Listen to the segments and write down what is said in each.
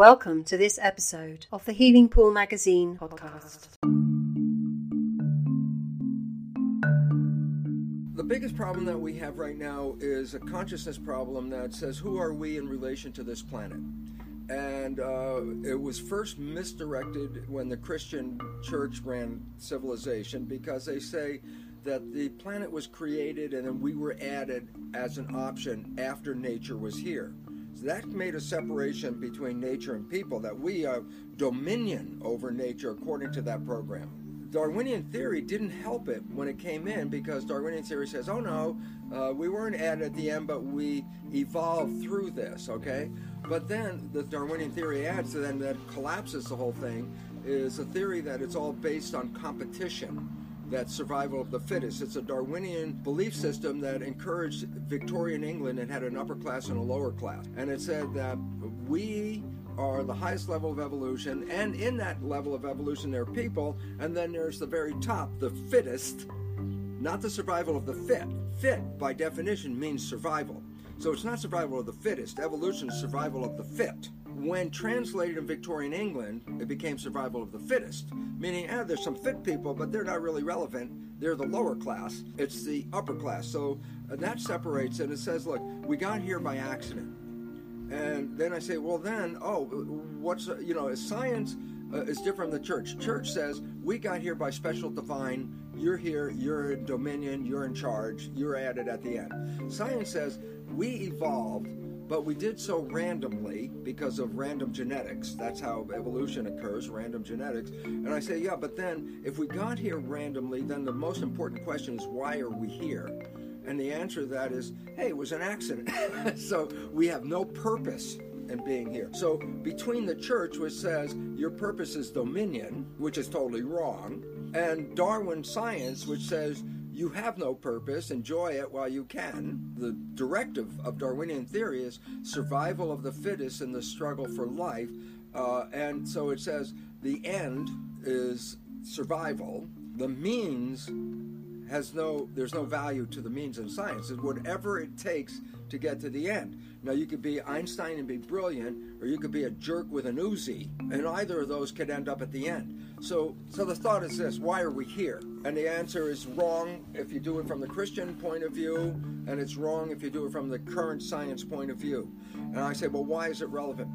Welcome to this episode of the Healing Pool Magazine podcast. The biggest problem that we have right now is a consciousness problem that says, Who are we in relation to this planet? And uh, it was first misdirected when the Christian church ran civilization because they say that the planet was created and then we were added as an option after nature was here. That made a separation between nature and people, that we have dominion over nature according to that program. Darwinian theory didn't help it when it came in because Darwinian theory says, oh no, uh, we weren't added at the end, but we evolved through this, okay? But then the Darwinian theory adds, and then that collapses the whole thing, is a theory that it's all based on competition that survival of the fittest. It's a Darwinian belief system that encouraged Victorian England and had an upper class and a lower class. And it said that we are the highest level of evolution, and in that level of evolution, there are people, and then there's the very top, the fittest, not the survival of the fit. Fit, by definition, means survival. So it's not survival of the fittest, evolution is survival of the fit. When translated in Victorian England, it became survival of the fittest, meaning, ah, there's some fit people, but they're not really relevant. They're the lower class. It's the upper class. So uh, that separates, and it says, look, we got here by accident. And then I say, well, then, oh, what's, uh, you know, science uh, is different than the church. Church says, we got here by special divine. You're here, you're in dominion, you're in charge, you're added at the end. Science says, we evolved but we did so randomly because of random genetics. That's how evolution occurs, random genetics. And I say, yeah, but then if we got here randomly, then the most important question is why are we here? And the answer to that is, hey, it was an accident. so we have no purpose in being here. So between the church, which says your purpose is dominion, which is totally wrong, and Darwin science, which says you have no purpose, enjoy it while you can. The directive of Darwinian theory is survival of the fittest in the struggle for life. Uh, and so it says the end is survival, the means has no there's no value to the means in science. It's whatever it takes to get to the end. Now you could be Einstein and be brilliant, or you could be a jerk with an Uzi, and either of those could end up at the end. So so the thought is this: Why are we here? And the answer is wrong if you do it from the Christian point of view, and it's wrong if you do it from the current science point of view. And I say, well, why is it relevant?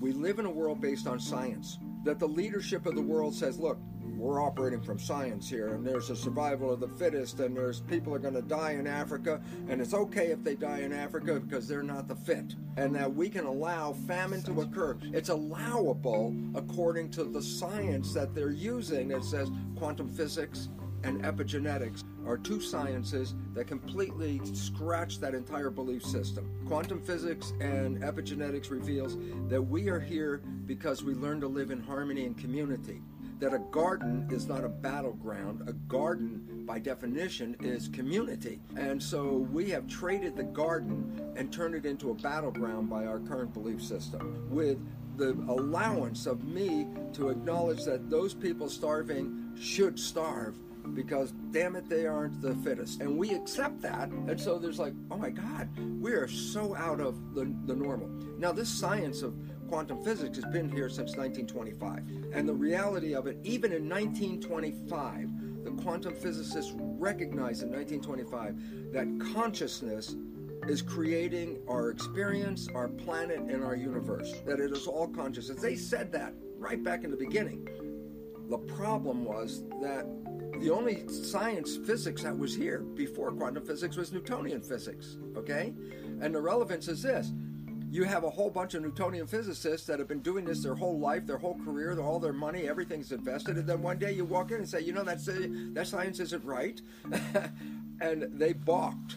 We live in a world based on science. That the leadership of the world says, look, we're operating from science here, and there's a survival of the fittest, and there's people are going to die in Africa, and it's okay if they die in Africa because they're not the fit, and that we can allow famine to occur. It's allowable according to the science that they're using. That says quantum physics and epigenetics are two sciences that completely scratch that entire belief system. Quantum physics and epigenetics reveals that we are here because we learn to live in harmony and community that a garden is not a battleground. A garden, by definition, is community. And so we have traded the garden and turned it into a battleground by our current belief system with the allowance of me to acknowledge that those people starving should starve because damn it they aren't the fittest and we accept that and so there's like oh my god we are so out of the, the normal now this science of quantum physics has been here since 1925. And the reality of it, even in 1925, the quantum physicists recognized in 1925 that consciousness is creating our experience, our planet, and our universe. That it is all consciousness. They said that right back in the beginning. The problem was that the only science physics that was here before quantum physics was Newtonian physics, okay? And the relevance is this. You have a whole bunch of Newtonian physicists that have been doing this their whole life, their whole career, all their money, everything's invested, and then one day you walk in and say, you know, that's uh, that science isn't right, and they balked,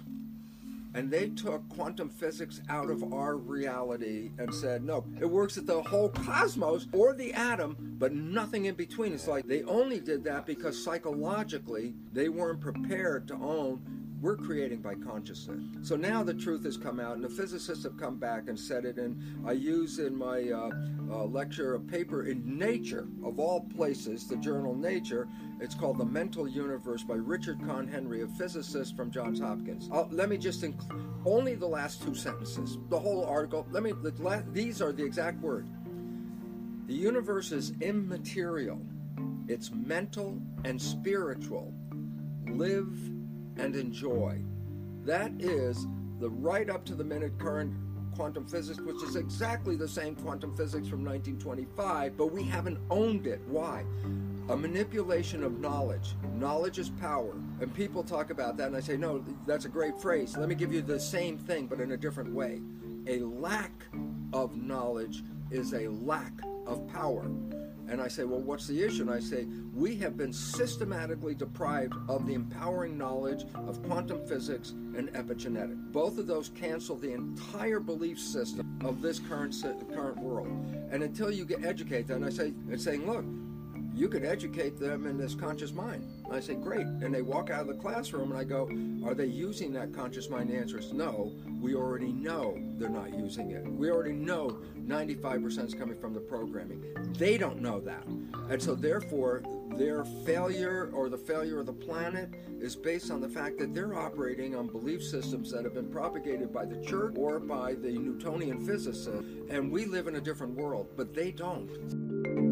and they took quantum physics out of our reality and said, no, it works at the whole cosmos or the atom, but nothing in between. It's like they only did that because psychologically they weren't prepared to own we're creating by consciousness. So now the truth has come out, and the physicists have come back and said it. And I use in my uh, uh, lecture a paper in Nature, of all places, the journal Nature. It's called The Mental Universe by Richard Conn Henry, a physicist from Johns Hopkins. I'll, let me just include only the last two sentences. The whole article. Let me. The, these are the exact words. The universe is immaterial, it's mental and spiritual. Live and enjoy. That is the right up to the minute current quantum physics, which is exactly the same quantum physics from 1925, but we haven't owned it. Why? A manipulation of knowledge. Knowledge is power. And people talk about that, and I say, no, that's a great phrase. Let me give you the same thing, but in a different way. A lack of knowledge is a lack of power. And I say, well, what's the issue? And I say, we have been systematically deprived of the empowering knowledge of quantum physics and epigenetics. Both of those cancel the entire belief system of this current current world. And until you get educated, and I say, it's saying, look, you could educate them in this conscious mind. I say, great. And they walk out of the classroom, and I go, are they using that conscious mind? The answer is no. We already know they're not using it. We already know 95% is coming from the programming. They don't know that. And so, therefore, their failure or the failure of the planet is based on the fact that they're operating on belief systems that have been propagated by the church or by the Newtonian physicists. And we live in a different world, but they don't.